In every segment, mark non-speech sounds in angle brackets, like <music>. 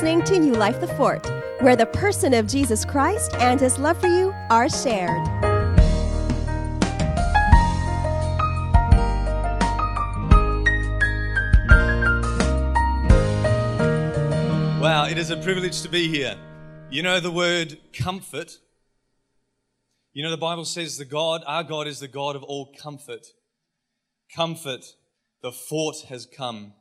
listening to New Life the Fort, where the person of Jesus Christ and his love for you are shared. Wow, it is a privilege to be here. You know the word comfort. You know the Bible says the God, our God is the God of all comfort. Comfort, the fort has come.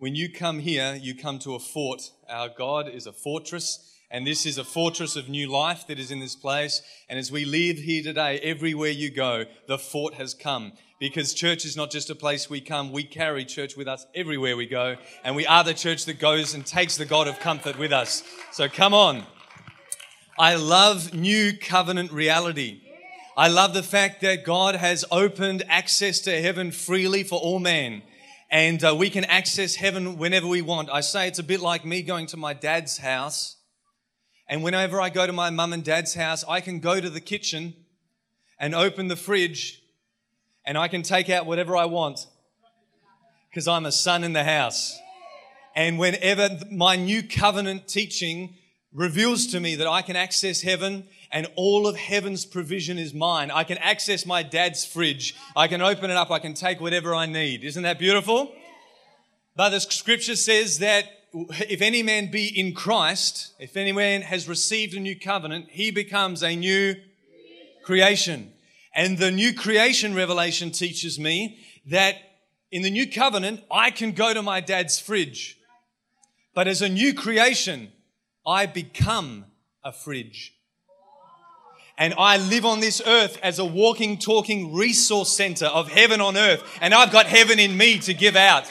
When you come here, you come to a fort. Our God is a fortress, and this is a fortress of new life that is in this place. And as we live here today, everywhere you go, the fort has come. Because church is not just a place we come, we carry church with us everywhere we go. And we are the church that goes and takes the God of comfort with us. So come on. I love new covenant reality. I love the fact that God has opened access to heaven freely for all men and uh, we can access heaven whenever we want. I say it's a bit like me going to my dad's house, and whenever I go to my mum and dad's house, I can go to the kitchen and open the fridge, and I can take out whatever I want because I'm a son in the house. And whenever my new covenant teaching reveals to me that I can access heaven and all of heaven's provision is mine. I can access my dad's fridge. I can open it up. I can take whatever I need. Isn't that beautiful? But the scripture says that if any man be in Christ, if any man has received a new covenant, he becomes a new creation. And the new creation revelation teaches me that in the new covenant, I can go to my dad's fridge. But as a new creation, I become a fridge and I live on this earth as a walking, talking resource center of heaven on earth. And I've got heaven in me to give out.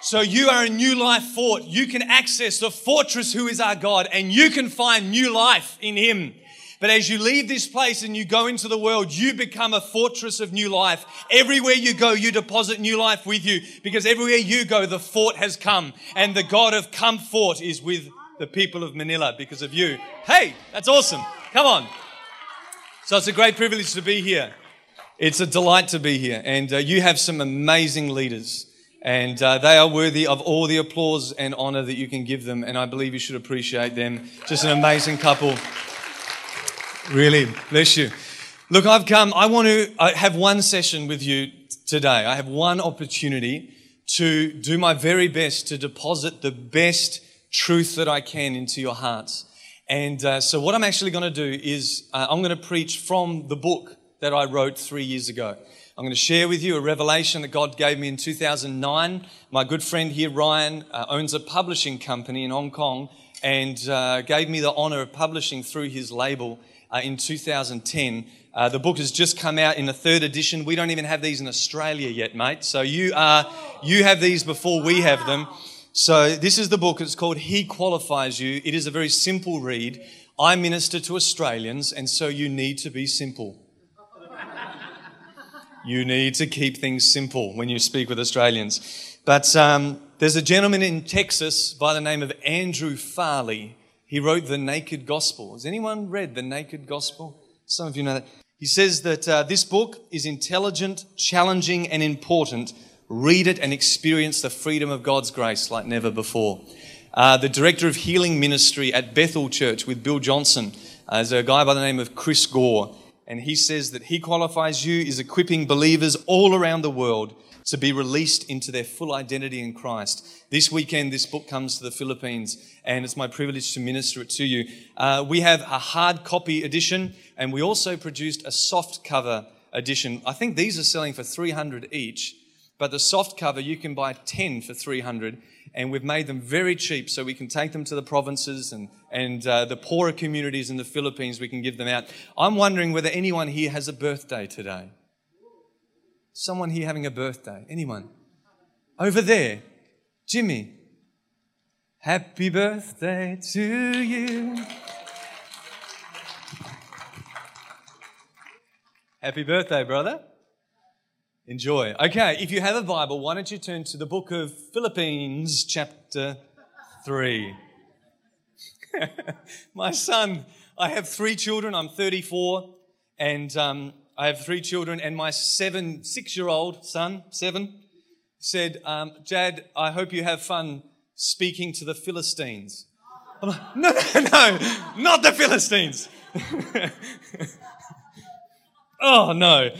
So you are a new life fort. You can access the fortress who is our God and you can find new life in Him. But as you leave this place and you go into the world, you become a fortress of new life. Everywhere you go, you deposit new life with you because everywhere you go, the fort has come and the God of comfort is with the people of Manila because of you. Hey, that's awesome. Come on. So it's a great privilege to be here. It's a delight to be here. And uh, you have some amazing leaders. And uh, they are worthy of all the applause and honor that you can give them. And I believe you should appreciate them. Just an amazing couple. Really, bless you. Look, I've come, I want to I have one session with you today. I have one opportunity to do my very best to deposit the best truth that I can into your hearts. And uh, so, what I'm actually going to do is uh, I'm going to preach from the book that I wrote three years ago. I'm going to share with you a revelation that God gave me in 2009. My good friend here, Ryan, uh, owns a publishing company in Hong Kong and uh, gave me the honor of publishing through his label uh, in 2010. Uh, the book has just come out in a third edition. We don't even have these in Australia yet, mate. So you are you have these before we have them. So, this is the book. It's called He Qualifies You. It is a very simple read. I minister to Australians, and so you need to be simple. you need to keep things simple when you speak with Australians. But um, there's a gentleman in Texas by the name of Andrew Farley. He wrote The Naked Gospel. Has anyone read The Naked Gospel? Some of you know that. He says that uh, this book is intelligent, challenging, and important read it and experience the freedom of God's grace like never before. Uh, the director of healing ministry at Bethel Church with Bill Johnson uh, is a guy by the name of Chris Gore. And he says that he qualifies you is equipping believers all around the world to be released into their full identity in Christ. This weekend, this book comes to the Philippines, and it's my privilege to minister it to you. Uh, we have a hard copy edition, and we also produced a soft cover edition. I think these are selling for 300 each. But the soft cover, you can buy 10 for 300 and we've made them very cheap so we can take them to the provinces and, and uh, the poorer communities in the Philippines, we can give them out. I'm wondering whether anyone here has a birthday today. Someone here having a birthday? Anyone? Over there. Jimmy. Happy birthday to you. Happy birthday, brother. Enjoy. Okay, if you have a Bible, why don't you turn to the book of Philippines, chapter 3. <laughs> My son, I have three children. I'm 34, and um, I have three children. And my seven, six year old son, seven, said, um, Jad, I hope you have fun speaking to the Philistines. I'm like, no, <laughs> no, no, not the Philistines. <laughs> oh, no.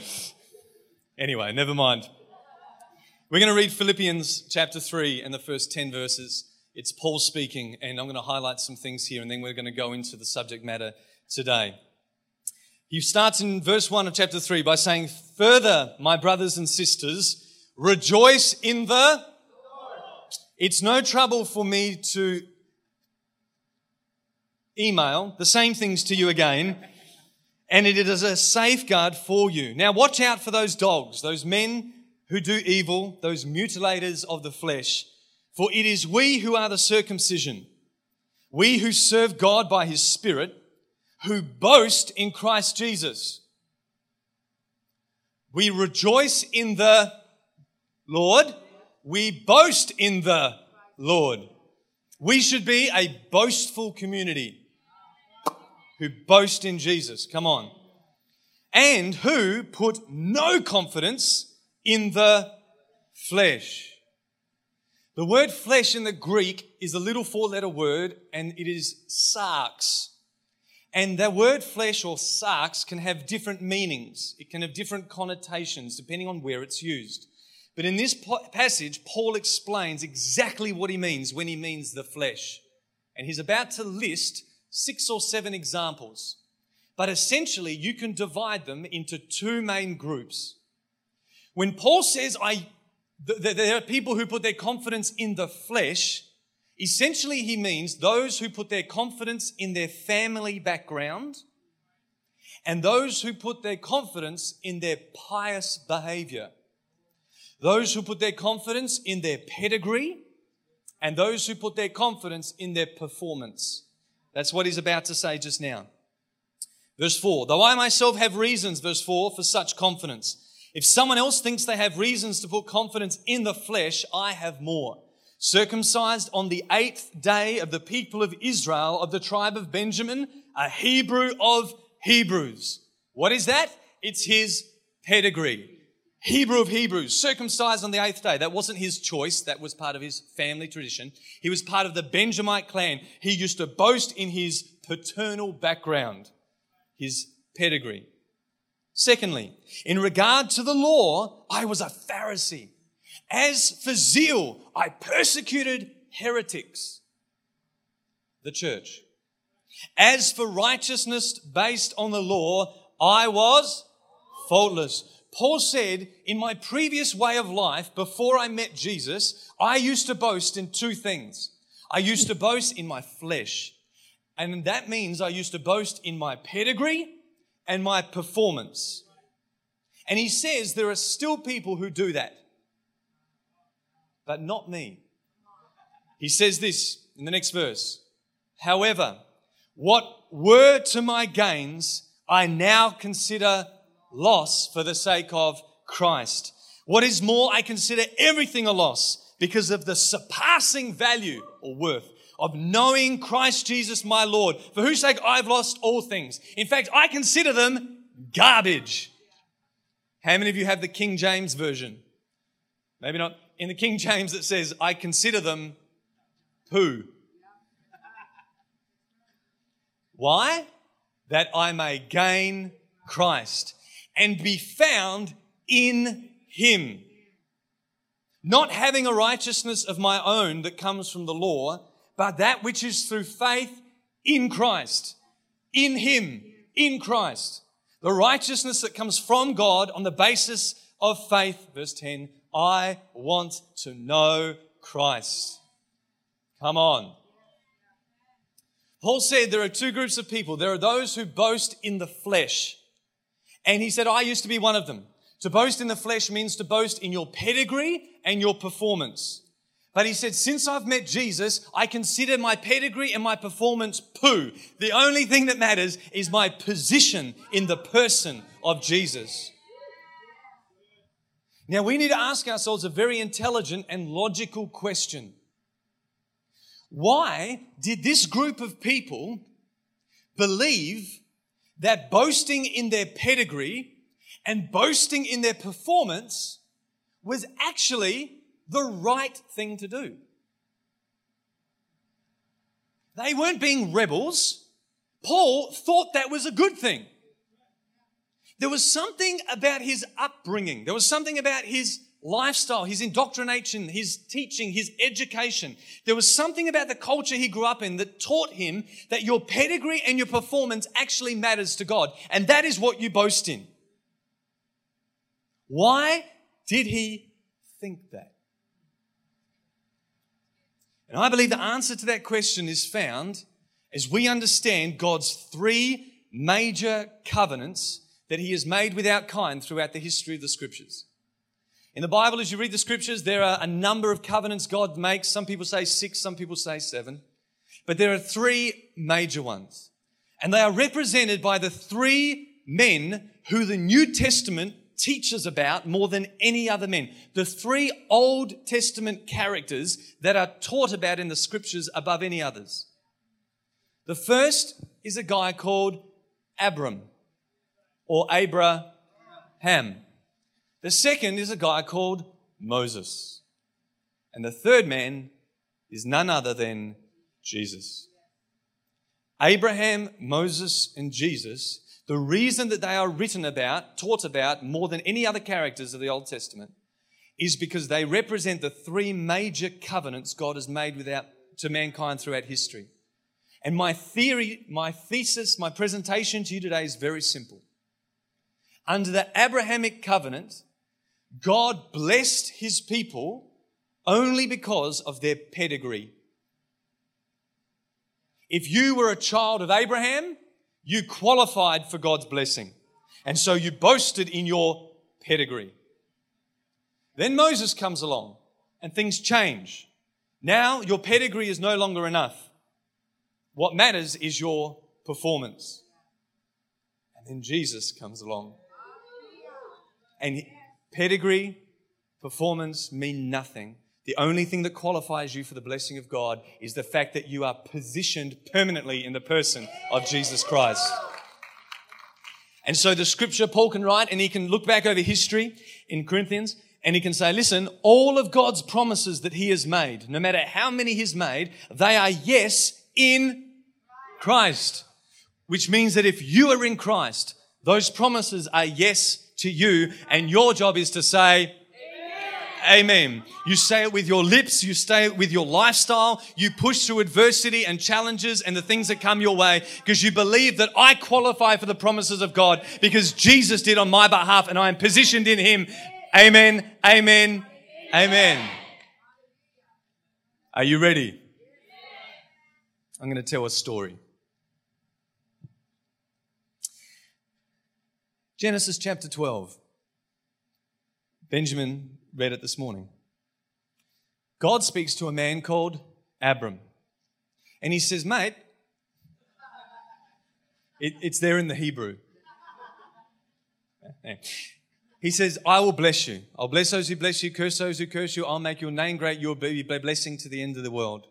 Anyway, never mind. We're going to read Philippians chapter 3 and the first 10 verses. It's Paul speaking, and I'm going to highlight some things here, and then we're going to go into the subject matter today. He starts in verse 1 of chapter 3 by saying, Further, my brothers and sisters, rejoice in the. It's no trouble for me to email the same things to you again, and it is a safeguard for you. Now, watch out for those dogs, those men who do evil, those mutilators of the flesh, for it is we who are the circumcision, we who serve God by his Spirit, who boast in Christ Jesus. We rejoice in the Lord. We boast in the Lord. We should be a boastful community who boast in Jesus. Come on. And who put no confidence in the flesh. The word flesh in the Greek is a little four letter word and it is sarx. And the word flesh or sarx can have different meanings. It can have different connotations depending on where it's used. But in this passage, Paul explains exactly what he means when he means the flesh. And he's about to list six or seven examples. But essentially, you can divide them into two main groups. When Paul says, I, th- there are people who put their confidence in the flesh, essentially he means those who put their confidence in their family background and those who put their confidence in their pious behavior. Those who put their confidence in their pedigree and those who put their confidence in their performance. That's what he's about to say just now. Verse 4 Though I myself have reasons, verse 4, for such confidence. If someone else thinks they have reasons to put confidence in the flesh, I have more. Circumcised on the eighth day of the people of Israel of the tribe of Benjamin, a Hebrew of Hebrews. What is that? It's his pedigree. Hebrew of Hebrews, circumcised on the eighth day. That wasn't his choice. That was part of his family tradition. He was part of the Benjamite clan. He used to boast in his paternal background, his pedigree. Secondly, in regard to the law, I was a Pharisee. As for zeal, I persecuted heretics, the church. As for righteousness based on the law, I was faultless. Paul said, in my previous way of life, before I met Jesus, I used to boast in two things. I used to boast in my flesh. And that means I used to boast in my pedigree and my performance. And he says there are still people who do that, but not me. He says this in the next verse. However, what were to my gains, I now consider loss for the sake of Christ. What is more, I consider everything a loss because of the surpassing value or worth of knowing Christ Jesus my Lord, for whose sake I've lost all things. In fact, I consider them garbage. How many of you have the King James Version? Maybe not. In the King James, it says, I consider them poo. Why? That I may gain Christ and be found in him. Not having a righteousness of my own that comes from the law, but that which is through faith in Christ, in him, in Christ. The righteousness that comes from God on the basis of faith. Verse 10 I want to know Christ. Come on. Paul said there are two groups of people. There are those who boast in the flesh. And he said, I used to be one of them. To boast in the flesh means to boast in your pedigree and your performance. But he said, since I've met Jesus, I consider my pedigree and my performance poo. The only thing that matters is my position in the person of Jesus. Now we need to ask ourselves a very intelligent and logical question. Why did this group of people believe that boasting in their pedigree and boasting in their performance was actually the right thing to do. They weren't being rebels. Paul thought that was a good thing. There was something about his upbringing. There was something about his lifestyle, his indoctrination, his teaching, his education. There was something about the culture he grew up in that taught him that your pedigree and your performance actually matters to God. And that is what you boast in. Why did he think that? And I believe the answer to that question is found as we understand God's three major covenants that he has made without kind throughout the history of the scriptures. In the Bible, as you read the scriptures, there are a number of covenants God makes. Some people say six, some people say seven. But there are three major ones. And they are represented by the three men who the New Testament teaches about more than any other men. The three Old Testament characters that are taught about in the scriptures above any others. The first is a guy called Abram or Abraham. The second is a guy called Moses. And the third man is none other than Jesus. Abraham, Moses, and Jesus, the reason that they are written about, taught about more than any other characters of the Old Testament, is because they represent the three major covenants God has made without, to mankind throughout history. And my theory, my thesis, my presentation to you today is very simple. Under the Abrahamic covenant, God blessed his people only because of their pedigree. If you were a child of Abraham, you qualified for God's blessing. And so you boasted in your pedigree. Then Moses comes along and things change. Now your pedigree is no longer enough. What matters is your performance. And then Jesus comes along. And Pedigree, performance mean nothing. The only thing that qualifies you for the blessing of God is the fact that you are positioned permanently in the person of Jesus Christ. And so the scripture, Paul can write and he can look back over history in Corinthians and he can say, listen, all of God's promises that he has made, no matter how many he's made, they are yes in Christ. Which means that if you are in Christ, those promises are yes to you, and your job is to say, Amen. You say it with your lips, you it with your lifestyle, you push through adversity and challenges and the things that come your way because you believe that I qualify for the promises of God because Jesus did on my behalf and I am positioned in Him. Amen. Amen. Amen. Are you ready? I'm going to tell a story. Genesis chapter 12. Benjamin read it this morning. God speaks to a man called Abram. And he says, Mate, it, it's there in the Hebrew. He says, I will bless you. I'll bless those who bless you, curse those who curse you. I'll make your name great. You'll be a blessing to the end of the world.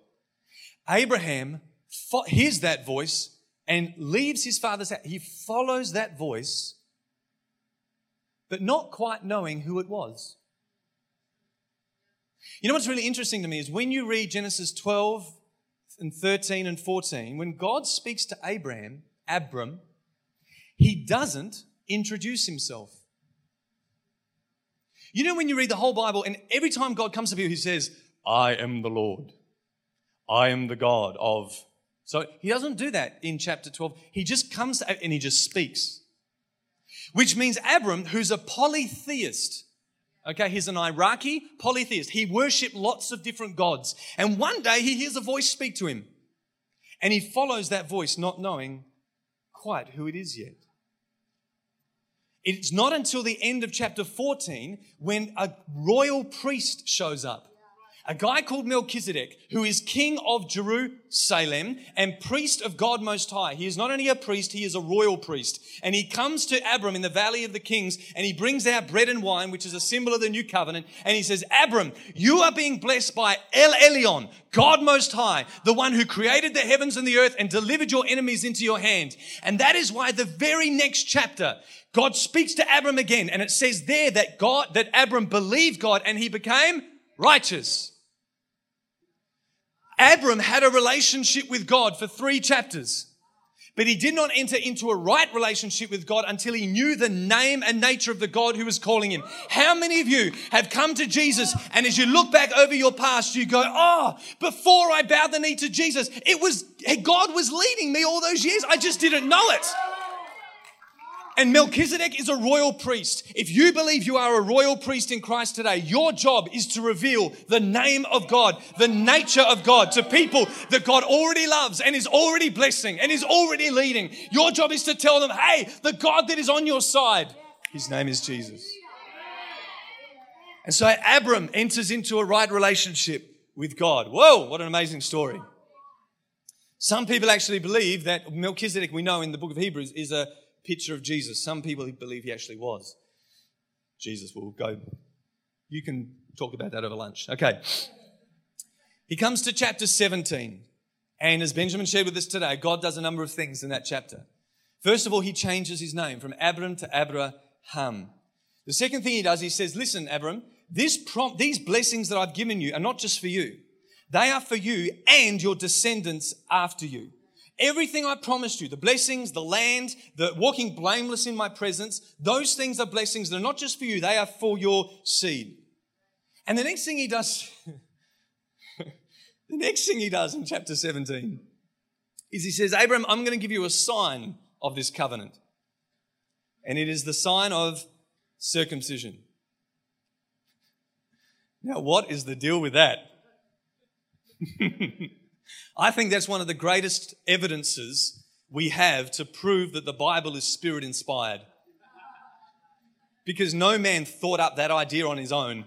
Abraham hears that voice and leaves his father's house. He follows that voice but not quite knowing who it was. You know what's really interesting to me is when you read Genesis 12 and 13 and 14, when God speaks to Abraham, Abram, he doesn't introduce himself. You know, when you read the whole Bible, and every time God comes to you, he says, I am the Lord. I am the God of. So he doesn't do that in chapter 12. He just comes and he just speaks which means Abram, who's a polytheist, okay, he's an Iraqi polytheist. He worshiped lots of different gods. And one day he hears a voice speak to him. And he follows that voice, not knowing quite who it is yet. It's not until the end of chapter 14 when a royal priest shows up a guy called Melchizedek, who is king of Jerusalem and priest of God Most High. He is not only a priest, he is a royal priest. And he comes to Abram in the Valley of the Kings and he brings out bread and wine, which is a symbol of the new covenant. And he says, Abram, you are being blessed by El Elyon, God Most High, the one who created the heavens and the earth and delivered your enemies into your hand. And that is why the very next chapter, God speaks to Abram again. And it says there that God, that Abram believed God and he became righteous. Abram had a relationship with God for three chapters. But he did not enter into a right relationship with God until he knew the name and nature of the God who was calling him. How many of you have come to Jesus and as you look back over your past, you go, Oh, before I bowed the knee to Jesus, it was, God was leading me all those years. I just didn't know it. And Melchizedek is a royal priest. If you believe you are a royal priest in Christ today, your job is to reveal the name of God, the nature of God to people that God already loves and is already blessing and is already leading. Your job is to tell them, hey, the God that is on your side, his name is Jesus. And so Abram enters into a right relationship with God. Whoa, what an amazing story. Some people actually believe that Melchizedek, we know in the book of Hebrews, is a picture of Jesus. Some people believe he actually was. Jesus We'll go. You can talk about that over lunch. Okay. He comes to chapter 17. And as Benjamin shared with us today, God does a number of things in that chapter. First of all, he changes his name from Abram to Abraham. The second thing he does, he says, Listen, Abram, this prom- these blessings that I've given you are not just for you, they are for you and your descendants after you. Everything I promised you, the blessings, the land, the walking blameless in my presence, those things are blessings that are not just for you, they are for your seed. And the next thing he does, <laughs> the next thing he does in chapter 17 is he says, Abram, I'm going to give you a sign of this covenant. And it is the sign of circumcision. Now, what is the deal with that? <laughs> I think that's one of the greatest evidences we have to prove that the Bible is spirit inspired. Because no man thought up that idea on his own.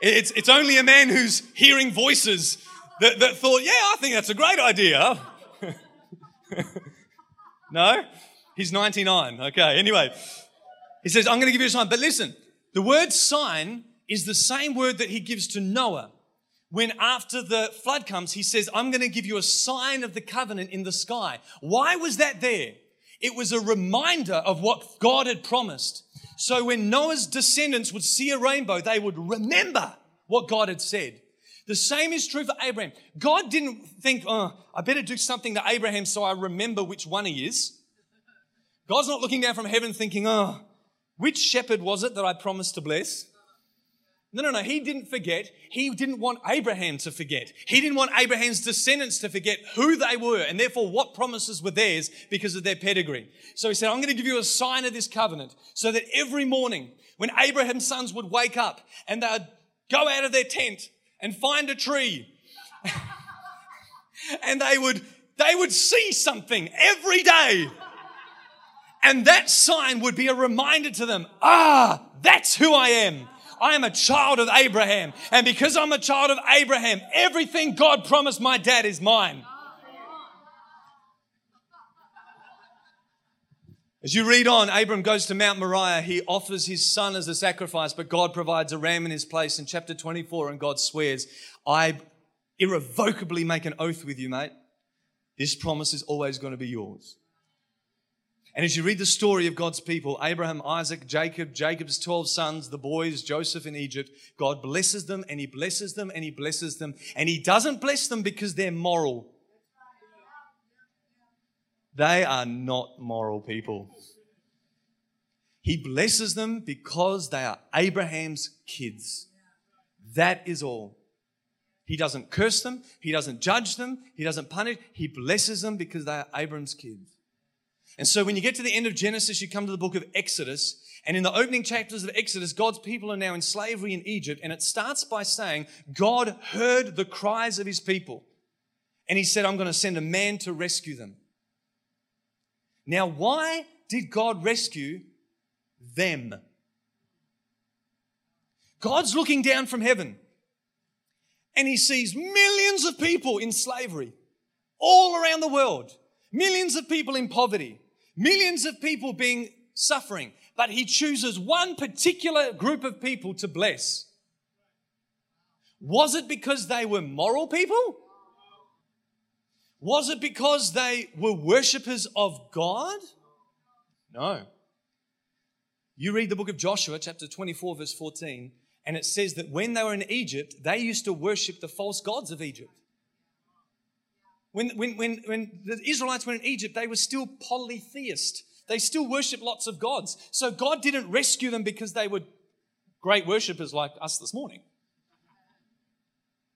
It's, it's only a man who's hearing voices that, that thought, yeah, I think that's a great idea. <laughs> no? He's 99. Okay, anyway. He says, I'm going to give you a sign. But listen, the word sign is the same word that he gives to Noah when after the flood comes, he says, I'm going to give you a sign of the covenant in the sky. Why was that there? It was a reminder of what God had promised. So when Noah's descendants would see a rainbow, they would remember what God had said. The same is true for Abraham. God didn't think, oh, I better do something to Abraham so I remember which one he is. God's not looking down from heaven thinking, oh, which shepherd was it that I promised to bless? No, no, no. He didn't forget. He didn't want Abraham to forget. He didn't want Abraham's descendants to forget who they were and therefore what promises were theirs because of their pedigree. So he said, I'm going to give you a sign of this covenant so that every morning when Abraham's sons would wake up and they'd go out of their tent and find a tree <laughs> and they would, they would see something every day. And that sign would be a reminder to them, ah, that's who I am. I am a child of Abraham. And because I'm a child of Abraham, everything God promised my dad is mine. As you read on, Abram goes to Mount Moriah. He offers his son as a sacrifice, but God provides a ram in his place in chapter 24, and God swears, I irrevocably make an oath with you, mate. This promise is always going to be yours. And as you read the story of God's people, Abraham, Isaac, Jacob, Jacob's 12 sons, the boys, Joseph in Egypt, God blesses them and he blesses them and he blesses them. And he doesn't bless them because they're moral. They are not moral people. He blesses them because they are Abraham's kids. That is all. He doesn't curse them. He doesn't judge them. He doesn't punish. He blesses them because they are Abraham's kids. And so when you get to the end of Genesis, you come to the book of Exodus. And in the opening chapters of Exodus, God's people are now in slavery in Egypt. And it starts by saying, God heard the cries of his people. And he said, I'm going to send a man to rescue them. Now, why did God rescue them? God's looking down from heaven and he sees millions of people in slavery all around the world, millions of people in poverty, millions of people being suffering, but he chooses one particular group of people to bless. Was it because they were moral people? Was it because they were worshippers of God? No. You read the book of Joshua, chapter 24, verse 14, And it says that when they were in Egypt, they used to worship the false gods of Egypt. When, when, when, when the Israelites were in Egypt, they were still polytheist. They still worship lots of gods. So God didn't rescue them because they were great worshippers like us this morning.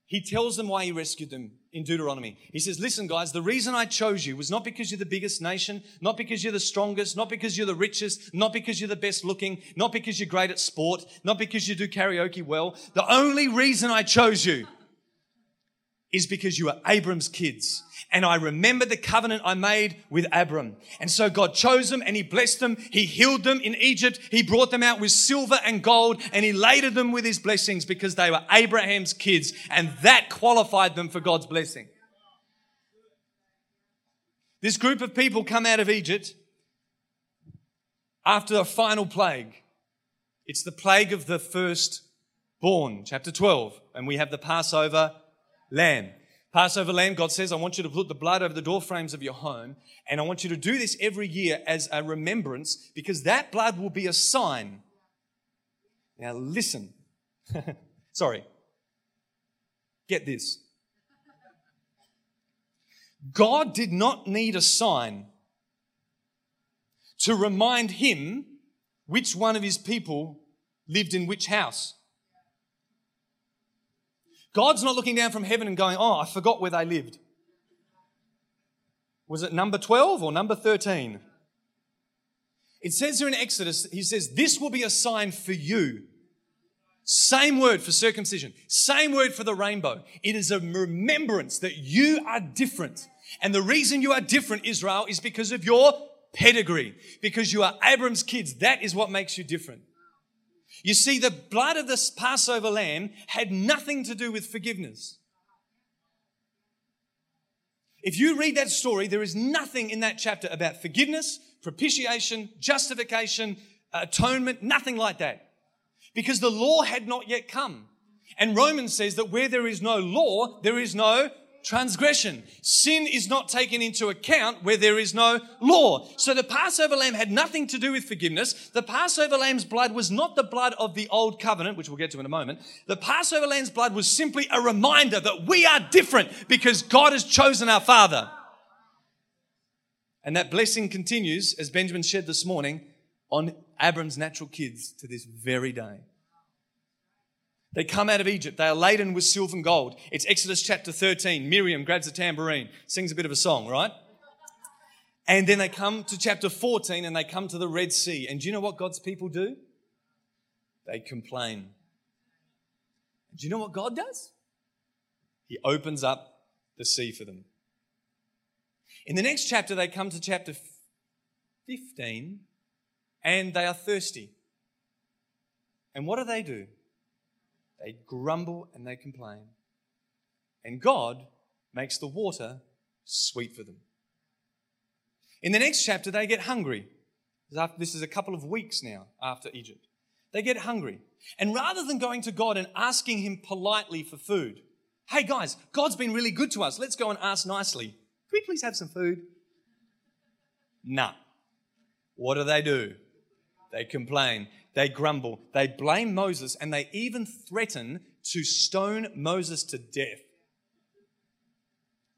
He tells them why he rescued them in Deuteronomy. He says, Listen, guys, the reason I chose you was not because you're the biggest nation, not because you're the strongest, not because you're the richest, not because you're the best looking, not because you're great at sport, not because you do karaoke well. The only reason I chose you is because you are Abram's kids. And I remember the covenant I made with Abram. And so God chose them and he blessed them. He healed them in Egypt. He brought them out with silver and gold and he laded them with his blessings because they were Abraham's kids. And that qualified them for God's blessing. This group of people come out of Egypt after the final plague. It's the plague of the first born, chapter 12. And we have the Passover lamb. Passover lamb, God says, I want you to put the blood over the door frames of your home, and I want you to do this every year as a remembrance because that blood will be a sign. Now, listen. <laughs> Sorry. Get this. God did not need a sign to remind him which one of his people lived in which house. God's not looking down from heaven and going, Oh, I forgot where they lived. Was it number 12 or number 13? It says here in Exodus, he says, This will be a sign for you. Same word for circumcision, same word for the rainbow. It is a remembrance that you are different. And the reason you are different, Israel, is because of your pedigree, because you are Abram's kids. That is what makes you different. You see, the blood of this Passover lamb had nothing to do with forgiveness. If you read that story, there is nothing in that chapter about forgiveness, propitiation, justification, atonement, nothing like that. Because the law had not yet come. And Romans says that where there is no law, there is no transgression. Sin is not taken into account where there is no law. So the Passover lamb had nothing to do with forgiveness. The Passover lamb's blood was not the blood of the old covenant, which we'll get to in a moment. The Passover lamb's blood was simply a reminder that we are different because God has chosen our Father. And that blessing continues, as Benjamin shared this morning, on Abram's natural kids to this very day. They come out of Egypt. They are laden with silver and gold. It's Exodus chapter 13. Miriam grabs a tambourine, sings a bit of a song, right? And then they come to chapter 14 and they come to the Red Sea. And do you know what God's people do? They complain. Do you know what God does? He opens up the sea for them. In the next chapter, they come to chapter 15 and they are thirsty. And what do they do? They grumble and they complain. And God makes the water sweet for them. In the next chapter, they get hungry. This is a couple of weeks now after Egypt. They get hungry. And rather than going to God and asking Him politely for food, hey guys, God's been really good to us. Let's go and ask nicely. Can we please have some food? Nah. What do they do? They complain they grumble, they blame Moses, and they even threaten to stone Moses to death.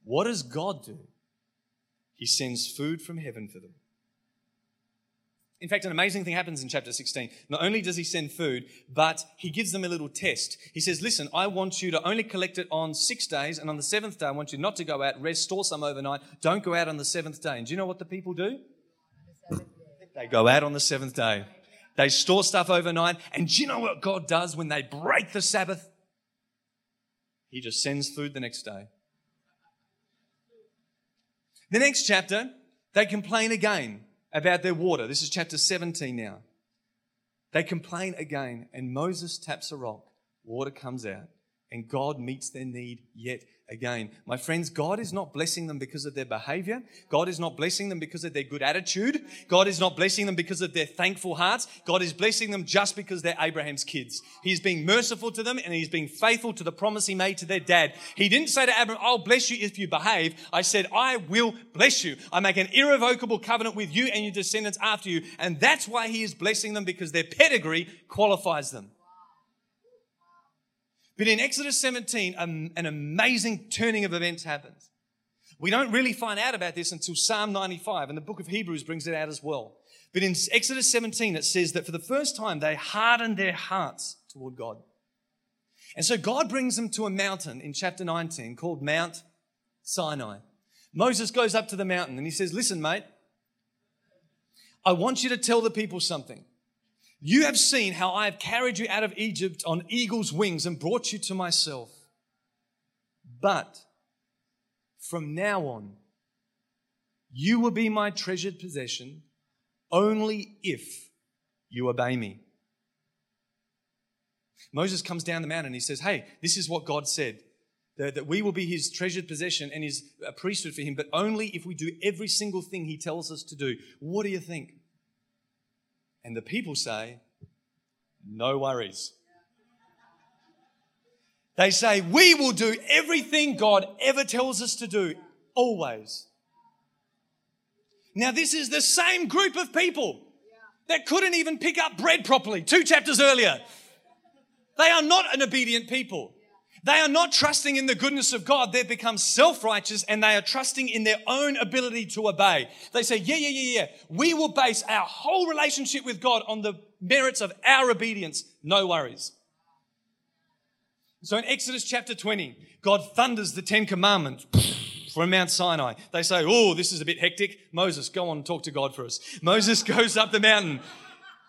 What does God do? He sends food from heaven for them. In fact, an amazing thing happens in chapter 16. Not only does he send food, but he gives them a little test. He says, Listen, I want you to only collect it on six days, and on the seventh day, I want you not to go out, rest, store some overnight. Don't go out on the seventh day. And do you know what the people do? They go out on the seventh day. They store stuff overnight. And do you know what God does when they break the Sabbath? He just sends food the next day. The next chapter, they complain again about their water. This is chapter 17 now. They complain again, and Moses taps a rock. Water comes out, and God meets their need yet again. My friends, God is not blessing them because of their behavior. God is not blessing them because of their good attitude. God is not blessing them because of their thankful hearts. God is blessing them just because they're Abraham's kids. He's being merciful to them and he's being faithful to the promise he made to their dad. He didn't say to Abraham, I'll bless you if you behave. I said, I will bless you. I make an irrevocable covenant with you and your descendants after you. And that's why he is blessing them because their pedigree qualifies them. But in Exodus 17, um, an amazing turning of events happens. We don't really find out about this until Psalm 95, and the book of Hebrews brings it out as well. But in Exodus 17, it says that for the first time, they hardened their hearts toward God. And so God brings them to a mountain in chapter 19 called Mount Sinai. Moses goes up to the mountain and he says, Listen, mate, I want you to tell the people something. You have seen how I have carried you out of Egypt on eagle's wings and brought you to myself. But from now on, you will be my treasured possession only if you obey me. Moses comes down the mountain and he says, Hey, this is what God said that, we will be his treasured possession and his uh, priesthood for him, but only if we do every single thing he tells us to do. What do you think? And the people say, No worries. They say, We will do everything God ever tells us to do, always. Now, this is the same group of people that couldn't even pick up bread properly two chapters earlier. They are not an obedient people. They are not trusting in the goodness of God. They've become self righteous and they are trusting in their own ability to obey. They say, Yeah, yeah, yeah, yeah. We will base our whole relationship with God on the merits of our obedience. No worries. So in Exodus chapter 20, God thunders the Ten Commandments <sniffs> from Mount Sinai. They say, Oh, this is a bit hectic. Moses, go on and talk to God for us. Moses <laughs> goes up the mountain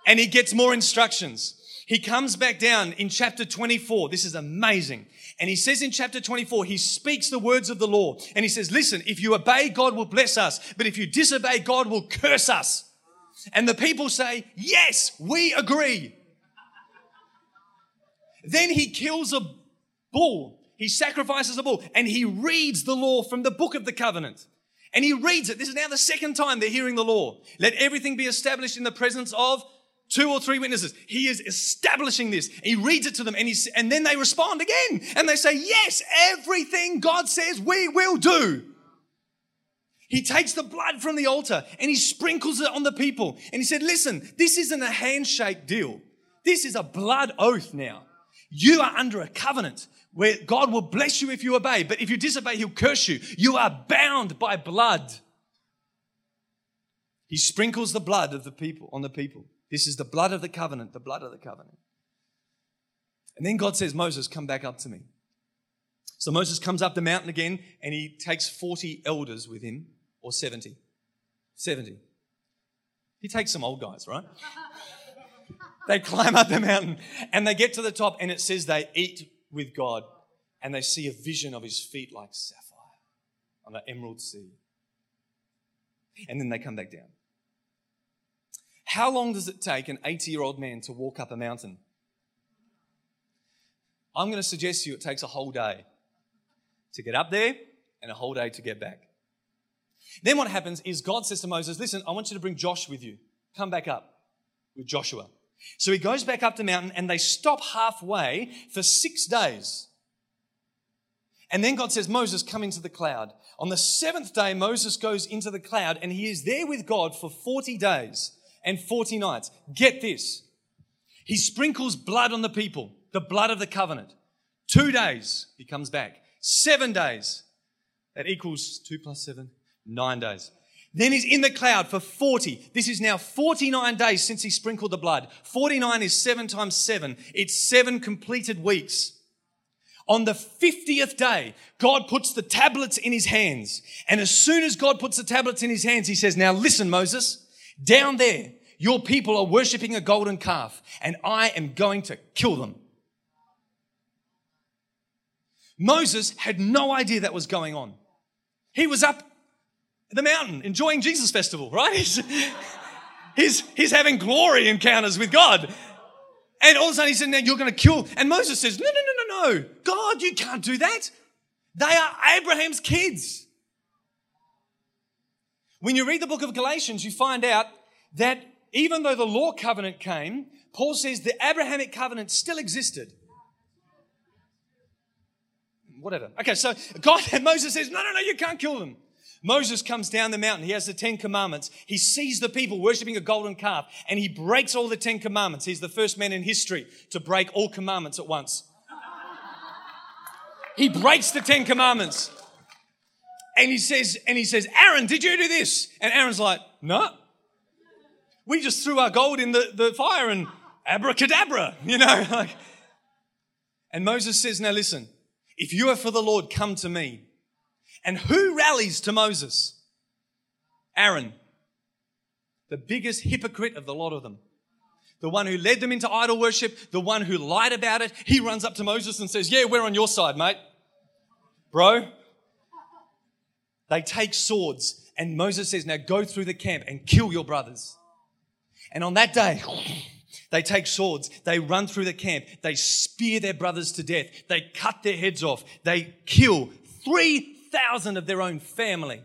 and he gets more instructions. He comes back down in chapter 24. This is amazing. And he says in chapter 24, he speaks the words of the law. And he says, listen, if you obey, God will bless us. But if you disobey, God will curse us. And the people say, yes, we agree. Then he kills a bull. He sacrifices a bull and he reads the law from the book of the covenant. And he reads it. This is now the second time they're hearing the law. Let everything be established in the presence of two or three witnesses. He is establishing this. He reads it to them and, he, and then they respond again and they say, Yes, everything God says we will do. He takes the blood from the altar and he sprinkles it on the people. And he said, Listen, this isn't a handshake deal. This is a blood oath now. You are under a covenant where God will bless you if you obey, but if you disobey, he'll curse you. You are bound by blood. He sprinkles the blood of the people on the people. This is the blood of the covenant, the blood of the covenant. And then God says, Moses, come back up to me. So Moses comes up the mountain again and he takes 40 elders with him, or 70. 70. He takes some old guys, right? <laughs> they climb up the mountain and they get to the top and it says they eat with God and they see a vision of his feet like sapphire on the emerald sea. And then they come back down. How long does it take an 80 year old man to walk up a mountain? I'm going to suggest to you it takes a whole day to get up there and a whole day to get back. Then what happens is God says to Moses, Listen, I want you to bring Josh with you. Come back up with Joshua. So he goes back up the mountain and they stop halfway for six days. And then God says, Moses, come into the cloud. On the seventh day, Moses goes into the cloud and he is there with God for 40 days and 40 nights. Get this. He sprinkles blood on the people, the blood of the covenant. Two days, he comes back. Seven days, that equals two plus seven, nine days. Then he's in the cloud for 40. This is now 49 days since he sprinkled the blood. 49 is seven times seven. It's seven completed weeks. On the 50th day, God puts the tablets in his hands. And as soon as God puts the tablets in his hands, he says, Now listen, Moses, down there, your people are worshiping a golden calf, and I am going to kill them. Moses had no idea that was going on. He was up the mountain enjoying Jesus festival, right? <laughs> He's, he's, he's having glory encounters with God. And all of a sudden he said, now you're going to kill. And Moses says, no, no, no, no, no. God, you can't do that. They are Abraham's kids. When you read the book of Galatians, you find out that even though the law covenant came, Paul says the Abrahamic covenant still existed. Whatever. Okay, so God and <laughs> Moses says, no, no, no, you can't kill them. Moses comes down the mountain. He has the Ten Commandments. He sees the people worshiping a golden calf and he breaks all the Ten Commandments. He's the first man in history to break all commandments at once. He breaks the Ten Commandments. And he says, and he says, Aaron, did you do this? And Aaron's like, no. We just threw our gold in the, the fire and abracadabra, you know, <laughs> like. And Moses says, now listen, if you are for the Lord, come to me. And who rallies to Moses? Aaron, the biggest hypocrite of the lot of them. The one who led them into idol worship, the one who lied about it. He runs up to Moses and says, Yeah, we're on your side, mate. Bro, they take swords, and Moses says, Now go through the camp and kill your brothers. And on that day, <laughs> they take swords, they run through the camp, they spear their brothers to death, they cut their heads off, they kill 3,000 of their own family.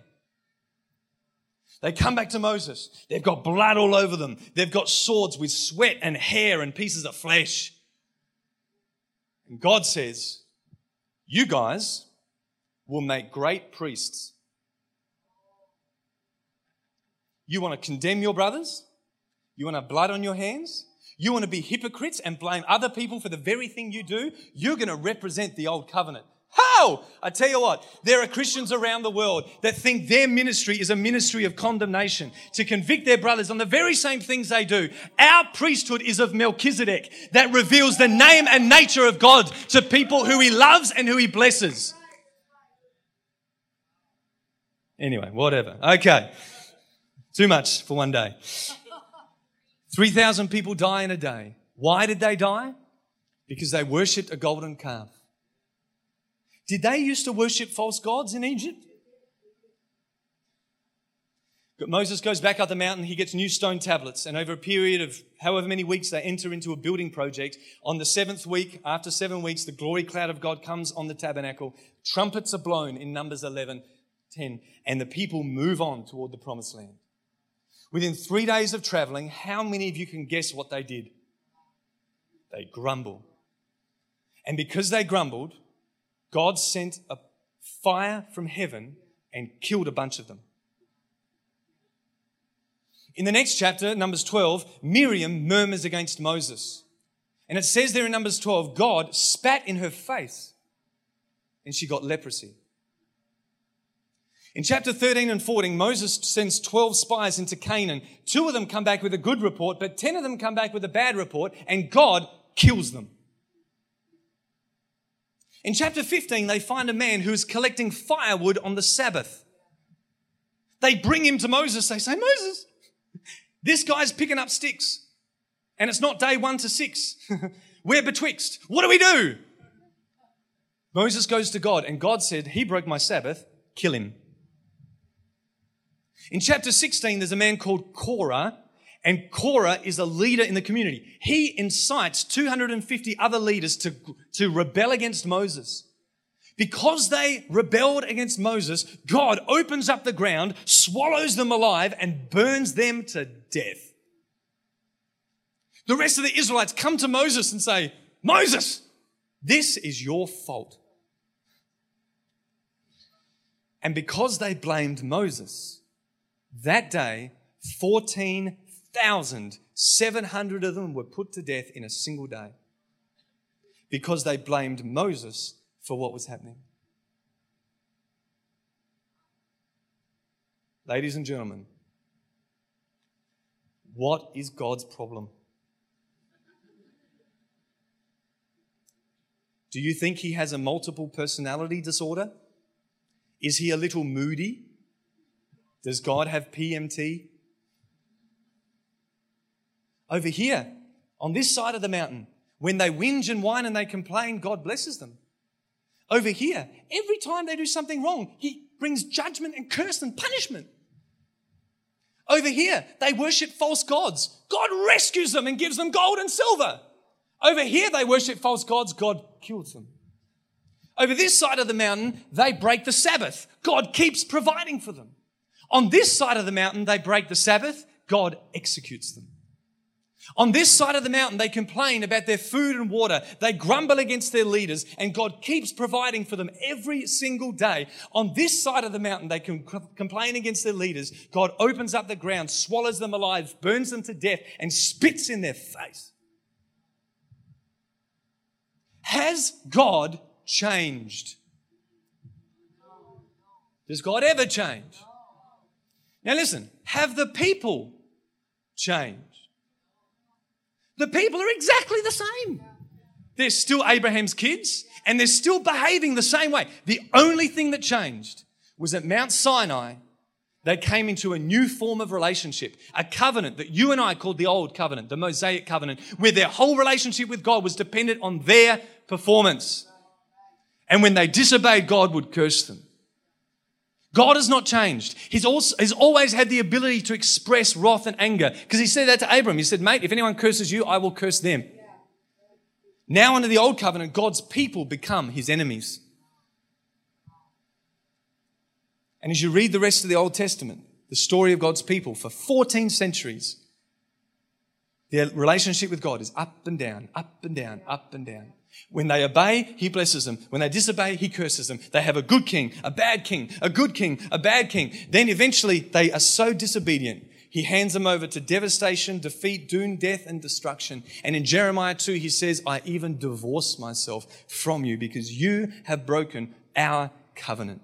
They come back to Moses. They've got blood all over them. They've got swords with sweat and hair and pieces of flesh. And God says, You guys will make great priests You want to condemn your brothers? You want to have blood on your hands? You want to be hypocrites and blame other people for the very thing you do? You're going to represent the old covenant. How? I tell you what, there are Christians around the world that think their ministry is a ministry of condemnation to convict their brothers on the very same things they do. Our priesthood is of Melchizedek that reveals the name and nature of God to people who he loves and who he blesses. Anyway, whatever. Okay. Too much for one day. 3,000 people die in a day. Why did they die? Because they worshipped a golden calf. Did they used to worship false gods in Egypt? Moses goes back up the mountain, he gets new stone tablets, and over a period of however many weeks, they enter into a building project. On the seventh week, after seven weeks, the glory cloud of God comes on the tabernacle. Trumpets are blown in Numbers 11, 10, and the people move on toward the promised land. Within three days of traveling, how many of you can guess what they did? They grumbled. And because they grumbled, God sent a fire from heaven and killed a bunch of them. In the next chapter, Numbers 12, Miriam murmurs against Moses. And it says there in Numbers 12, God spat in her face and she got leprosy. In chapter 13 and 14, Moses sends 12 spies into Canaan. Two of them come back with a good report, but 10 of them come back with a bad report, and God kills them. In chapter 15, they find a man who is collecting firewood on the Sabbath. They bring him to Moses. They say, Moses, this guy's picking up sticks, and it's not day one to six. <laughs> We're betwixt. What do we do? Moses goes to God, and God said, He broke my Sabbath, kill him. In chapter 16, there's a man called Korah, and Korah is a leader in the community. He incites 250 other leaders to, to rebel against Moses. Because they rebelled against Moses, God opens up the ground, swallows them alive, and burns them to death. The rest of the Israelites come to Moses and say, Moses, this is your fault. And because they blamed Moses, that day, 14,700 of them were put to death in a single day because they blamed Moses for what was happening. Ladies and gentlemen, what is God's problem? Do you think he has a multiple personality disorder? Is he a little moody? Does God have PMT? Over here, on this side of the mountain, when they whinge and whine and they complain, God blesses them. Over here, every time they do something wrong, He brings judgment and curse and punishment. Over here, they worship false gods. God rescues them and gives them gold and silver. Over here, they worship false gods. God kills them. Over this side of the mountain, they break the Sabbath. God keeps providing for them. On this side of the mountain, they break the Sabbath, God executes them. On this side of the mountain, they complain about their food and water. They grumble against their leaders, and God keeps providing for them every single day. On this side of the mountain, they can complain against their leaders. God opens up the ground, swallows them alive, burns them to death, and spits in their face. Has God changed? Does God ever change? Now listen, have the people changed? The people are exactly the same. They're still Abraham's kids and they're still behaving the same way. The only thing that changed was at Mount Sinai, they came into a new form of relationship, a covenant that you and I called the Old Covenant, the Mosaic Covenant, where their whole relationship with God was dependent on their performance. And when they disobeyed, God would curse them. God has not changed. He's, also, he's always had the ability to express wrath and anger because he said that to Abram. He said, Mate, if anyone curses you, I will curse them. Now, under the old covenant, God's people become his enemies. And as you read the rest of the Old Testament, the story of God's people for 14 centuries, their relationship with God is up and down, up and down, up and down. When they obey, he blesses them. When they disobey, he curses them. They have a good king, a bad king, a good king, a bad king. Then eventually they are so disobedient. He hands them over to devastation, defeat, doom, death, and destruction. And in Jeremiah 2, he says, I even divorce myself from you because you have broken our covenant.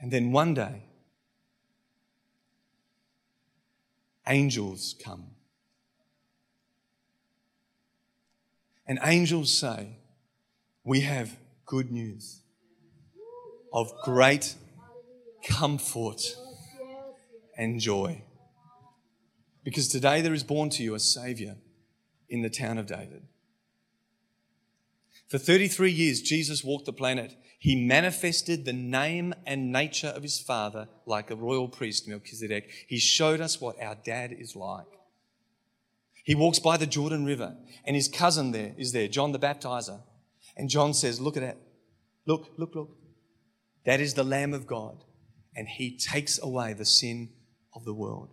And then one day, angels come. And angels say, We have good news of great comfort and joy. Because today there is born to you a Savior in the town of David. For 33 years, Jesus walked the planet. He manifested the name and nature of his Father like a royal priest, Melchizedek. He showed us what our dad is like. He walks by the Jordan River, and his cousin there is there, John the Baptizer. And John says, Look at that. Look, look, look. That is the Lamb of God, and he takes away the sin of the world.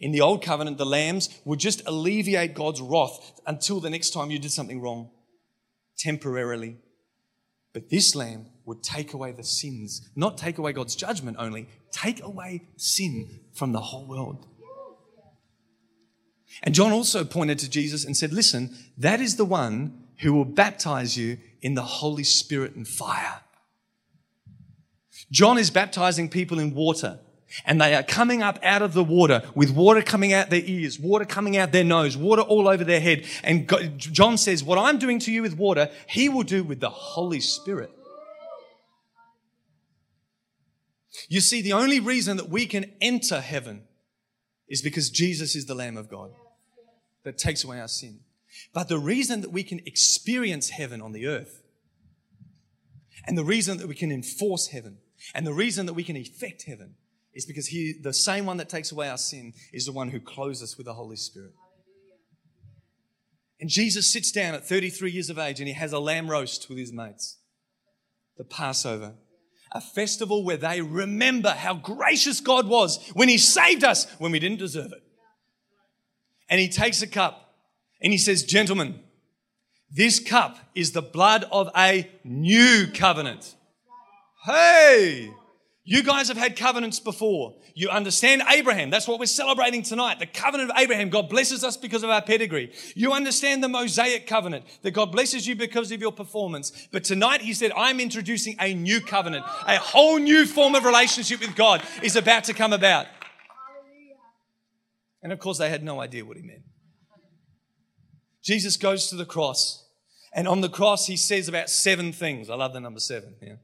In the Old Covenant, the lambs would just alleviate God's wrath until the next time you did something wrong, temporarily. But this lamb would take away the sins, not take away God's judgment only, take away sin from the whole world. And John also pointed to Jesus and said, Listen, that is the one who will baptize you in the Holy Spirit and fire. John is baptizing people in water. And they are coming up out of the water with water coming out their ears, water coming out their nose, water all over their head. And God, John says, What I'm doing to you with water, he will do with the Holy Spirit. You see, the only reason that we can enter heaven is because Jesus is the Lamb of God that takes away our sin. But the reason that we can experience heaven on the earth and the reason that we can enforce heaven and the reason that we can effect heaven is because he, the same one that takes away our sin, is the one who clothes us with the Holy Spirit. And Jesus sits down at 33 years of age and he has a lamb roast with his mates. The Passover. A festival where they remember how gracious God was when he saved us when we didn't deserve it. And he takes a cup and he says, Gentlemen, this cup is the blood of a new covenant. Hey! You guys have had covenants before. You understand Abraham. That's what we're celebrating tonight. The covenant of Abraham. God blesses us because of our pedigree. You understand the Mosaic covenant that God blesses you because of your performance. But tonight he said, I'm introducing a new covenant. A whole new form of relationship with God is about to come about. And of course, they had no idea what he meant. Jesus goes to the cross. And on the cross, he says about seven things. I love the number seven. Yeah.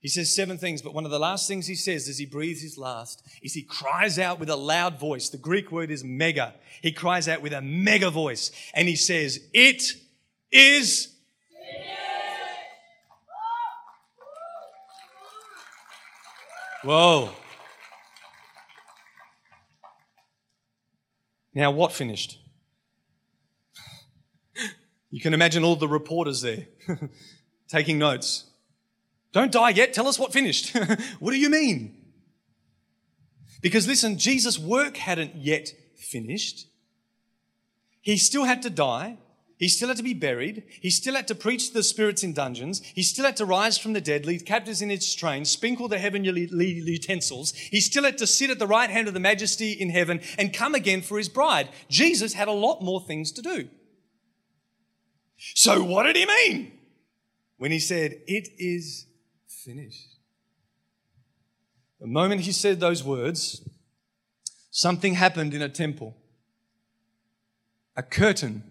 He says seven things, but one of the last things he says as he breathes his last is he cries out with a loud voice. The Greek word is mega. He cries out with a mega voice and he says, It is Whoa. Now, what finished? You can imagine all the reporters there <laughs> taking notes. Don't die yet. Tell us what finished. <laughs> what do you mean? Because listen, Jesus' work hadn't yet finished. He still had to die. He still had to be buried. He still had to preach to the spirits in dungeons. He still had to rise from the dead, lead captives in its train, sprinkle the heavenly utensils. He still had to sit at the right hand of the majesty in heaven and come again for his bride. Jesus had a lot more things to do. So what did he mean? when he said, It is finished. The moment he said those words, something happened in a temple. A curtain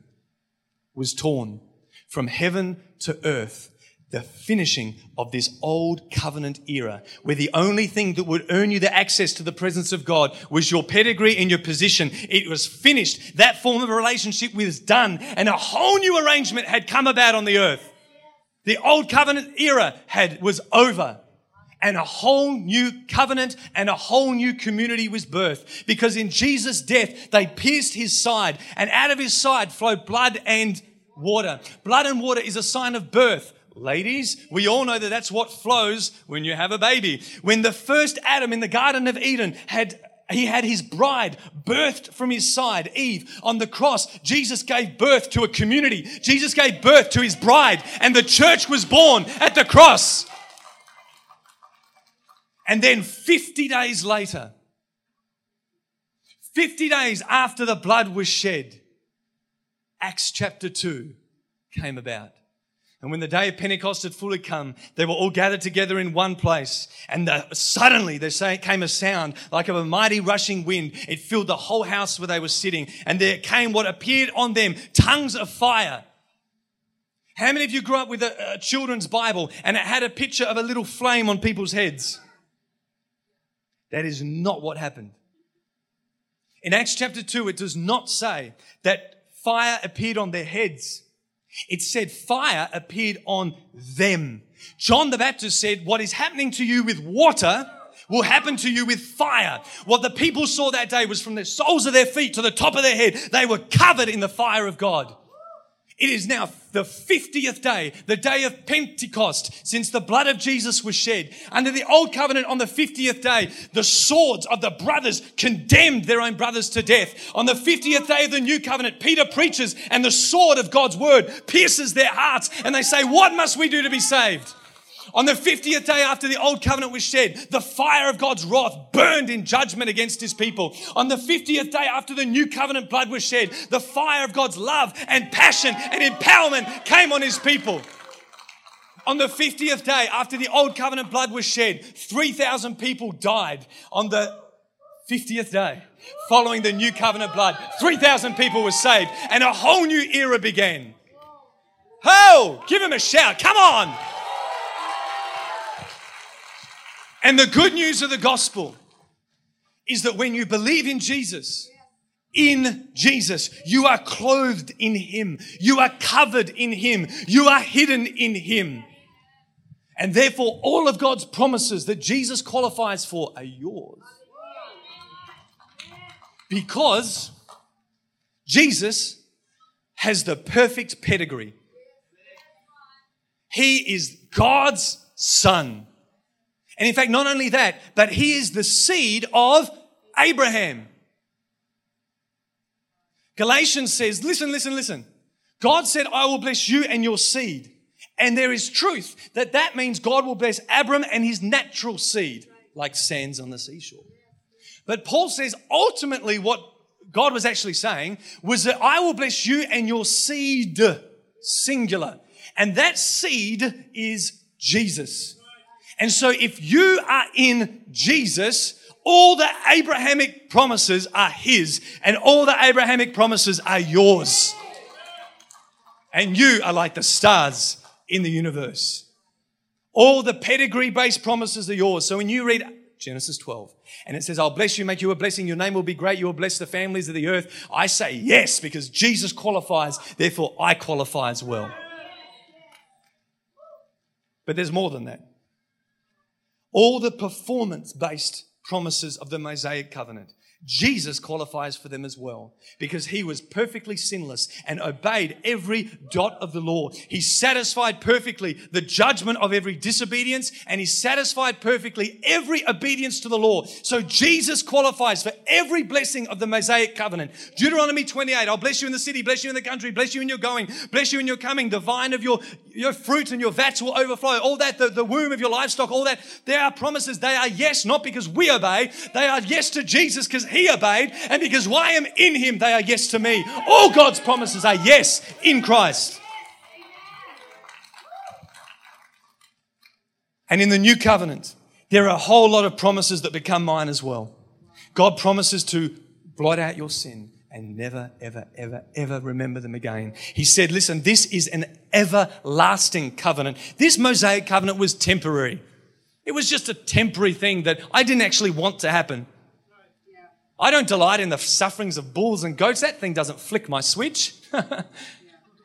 was torn from heaven to earth the finishing of this old covenant era, where the only thing that would earn you the access to the presence of God was your pedigree and your position. It was finished. That form of relationship was done, and a whole new arrangement had come about on the earth. The old covenant era had was over. And a whole new covenant and a whole new community was birthed. Because in Jesus' death, they pierced his side, and out of his side flowed blood and water. Blood and water is a sign of birth. Ladies, we all know that that's what flows when you have a baby. When the first Adam in the Garden of Eden had he had his bride birthed from his side, Eve. On the cross, Jesus gave birth to a community. Jesus gave birth to his bride, and the church was born at the cross. And then 50 days later, 50 days after the blood was shed, Acts chapter 2 came about. And when the day of Pentecost had fully come, they were all gathered together in one place. And the, suddenly there came a sound like of a mighty rushing wind. It filled the whole house where they were sitting. And there came what appeared on them tongues of fire. How many of you grew up with a, a children's Bible and it had a picture of a little flame on people's heads? That is not what happened. In Acts chapter 2, it does not say that fire appeared on their heads. It said fire appeared on them. John the Baptist said, What is happening to you with water will happen to you with fire. What the people saw that day was from the soles of their feet to the top of their head, they were covered in the fire of God. It is now the 50th day, the day of Pentecost, since the blood of Jesus was shed. Under the old covenant on the 50th day, the swords of the brothers condemned their own brothers to death. On the 50th day of the new covenant, Peter preaches and the sword of God's word pierces their hearts and they say, what must we do to be saved? On the 50th day after the old covenant was shed, the fire of God's wrath burned in judgment against his people. On the 50th day after the new covenant blood was shed, the fire of God's love and passion and empowerment came on his people. On the 50th day after the old covenant blood was shed, 3,000 people died. On the 50th day following the new covenant blood, 3,000 people were saved and a whole new era began. Oh, give him a shout. Come on. And the good news of the gospel is that when you believe in Jesus, in Jesus, you are clothed in Him. You are covered in Him. You are hidden in Him. And therefore, all of God's promises that Jesus qualifies for are yours. Because Jesus has the perfect pedigree. He is God's Son. And in fact, not only that, but he is the seed of Abraham. Galatians says, listen, listen, listen. God said, I will bless you and your seed. And there is truth that that means God will bless Abram and his natural seed, like sands on the seashore. But Paul says ultimately what God was actually saying was that I will bless you and your seed, singular. And that seed is Jesus. And so if you are in Jesus, all the Abrahamic promises are his and all the Abrahamic promises are yours. And you are like the stars in the universe. All the pedigree based promises are yours. So when you read Genesis 12 and it says, I'll bless you, make you a blessing, your name will be great, you will bless the families of the earth. I say yes because Jesus qualifies, therefore I qualify as well. But there's more than that all the performance based promises of the Mosaic covenant. Jesus qualifies for them as well because he was perfectly sinless and obeyed every dot of the law. He satisfied perfectly the judgment of every disobedience and he satisfied perfectly every obedience to the law. So Jesus qualifies for every blessing of the Mosaic covenant. Deuteronomy 28, I'll bless you in the city, bless you in the country, bless you in your going, bless you in your coming. The vine of your, your fruit and your vats will overflow. All that, the, the womb of your livestock, all that. There are promises. They are yes, not because we obey. They are yes to Jesus because he obeyed, and because I am in him, they are yes to me. All God's promises are yes in Christ. And in the new covenant, there are a whole lot of promises that become mine as well. God promises to blot out your sin and never, ever, ever, ever remember them again. He said, listen, this is an everlasting covenant. This Mosaic covenant was temporary. It was just a temporary thing that I didn't actually want to happen. I don't delight in the sufferings of bulls and goats. That thing doesn't flick my switch. <laughs>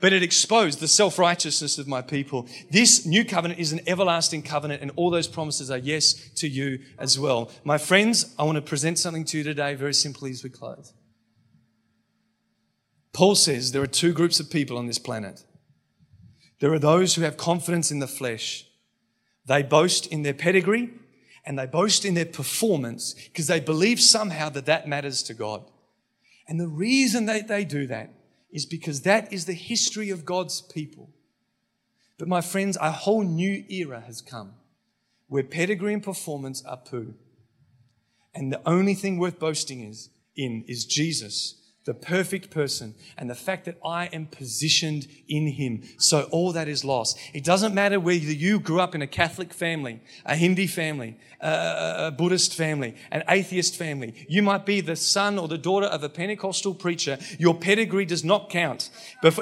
but it exposed the self righteousness of my people. This new covenant is an everlasting covenant, and all those promises are yes to you as well. My friends, I want to present something to you today very simply as we close. Paul says there are two groups of people on this planet. There are those who have confidence in the flesh. They boast in their pedigree and they boast in their performance because they believe somehow that that matters to God. And the reason that they do that is because that is the history of God's people. But my friends, a whole new era has come where pedigree and performance are poo. And the only thing worth boasting is in is Jesus the perfect person and the fact that I am positioned in him. So all that is lost. It doesn't matter whether you grew up in a Catholic family, a Hindi family, a, Buddhist family, an atheist family. You might be the son or the daughter of a Pentecostal preacher. Your pedigree does not count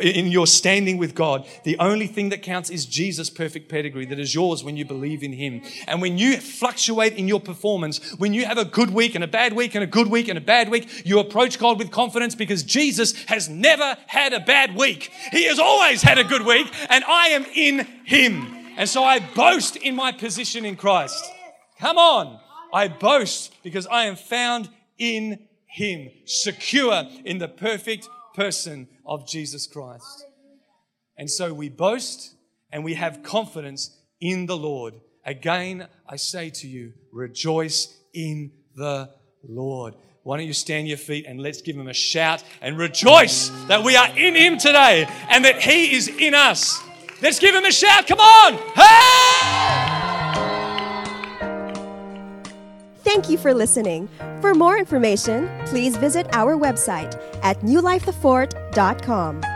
in your standing with God. The only thing that counts is Jesus' perfect pedigree that is yours when you believe in him. And when you fluctuate in your performance, when you have a good week and a bad week and a good week and a bad week, you approach God with confidence because Jesus has never had a bad week. He has always had a good week, and I am in Him. And so I boast in my position in Christ. Come on. I boast because I am found in Him, secure in the perfect person of Jesus Christ. And so we boast and we have confidence in the Lord. Again, I say to you, rejoice in the Lord. Why don't you stand your feet and let's give him a shout and rejoice that we are in him today and that he is in us. Let's give him a shout. Come on. Thank you for listening. For more information, please visit our website at newlifethefort.com.